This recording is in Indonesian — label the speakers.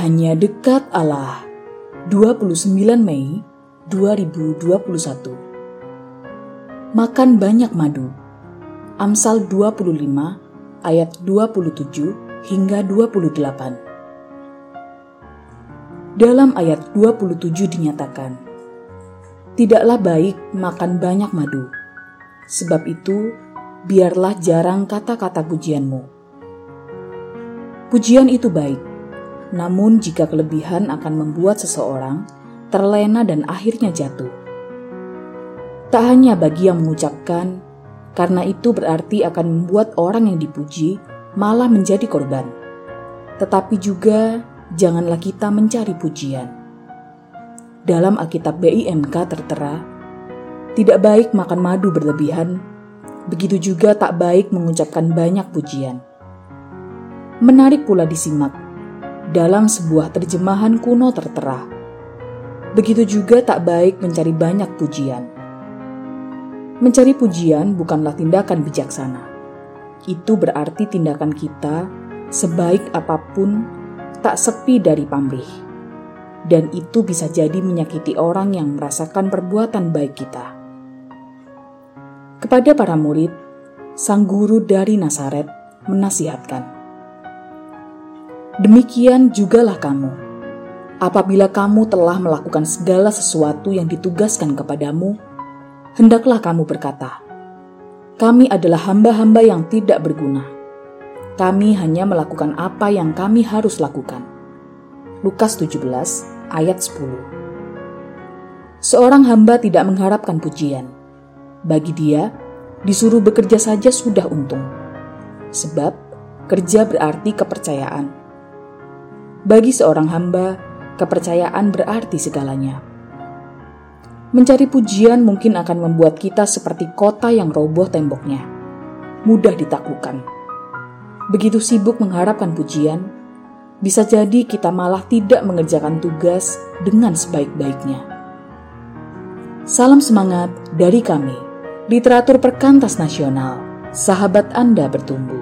Speaker 1: Hanya dekat Allah. 29 Mei 2021. Makan banyak madu. Amsal 25 ayat 27 hingga 28. Dalam ayat 27 dinyatakan, Tidaklah baik makan banyak madu, sebab itu biarlah jarang kata-kata pujianmu. Pujian itu baik, namun jika kelebihan akan membuat seseorang terlena dan akhirnya jatuh. Tak hanya bagi yang mengucapkan, karena itu berarti akan membuat orang yang dipuji malah menjadi korban. Tetapi juga janganlah kita mencari pujian. Dalam Alkitab BIMK tertera, tidak baik makan madu berlebihan, begitu juga tak baik mengucapkan banyak pujian. Menarik pula disimak dalam sebuah terjemahan kuno tertera. Begitu juga tak baik mencari banyak pujian. Mencari pujian bukanlah tindakan bijaksana. Itu berarti tindakan kita, sebaik apa pun, tak sepi dari pamrih. Dan itu bisa jadi menyakiti orang yang merasakan perbuatan baik kita. Kepada para murid, sang guru dari Nasaret menasihatkan, Demikian jugalah kamu. Apabila kamu telah melakukan segala sesuatu yang ditugaskan kepadamu, hendaklah kamu berkata, "Kami adalah hamba-hamba yang tidak berguna. Kami hanya melakukan apa yang kami harus lakukan." Lukas 17 ayat 10. Seorang hamba tidak mengharapkan pujian. Bagi dia, disuruh bekerja saja sudah untung. Sebab kerja berarti kepercayaan bagi seorang hamba, kepercayaan berarti segalanya. Mencari pujian mungkin akan membuat kita seperti kota yang roboh temboknya, mudah ditaklukkan. Begitu sibuk mengharapkan pujian, bisa jadi kita malah tidak mengerjakan tugas dengan sebaik-baiknya. Salam semangat dari kami, literatur perkantas nasional, sahabat Anda bertumbuh.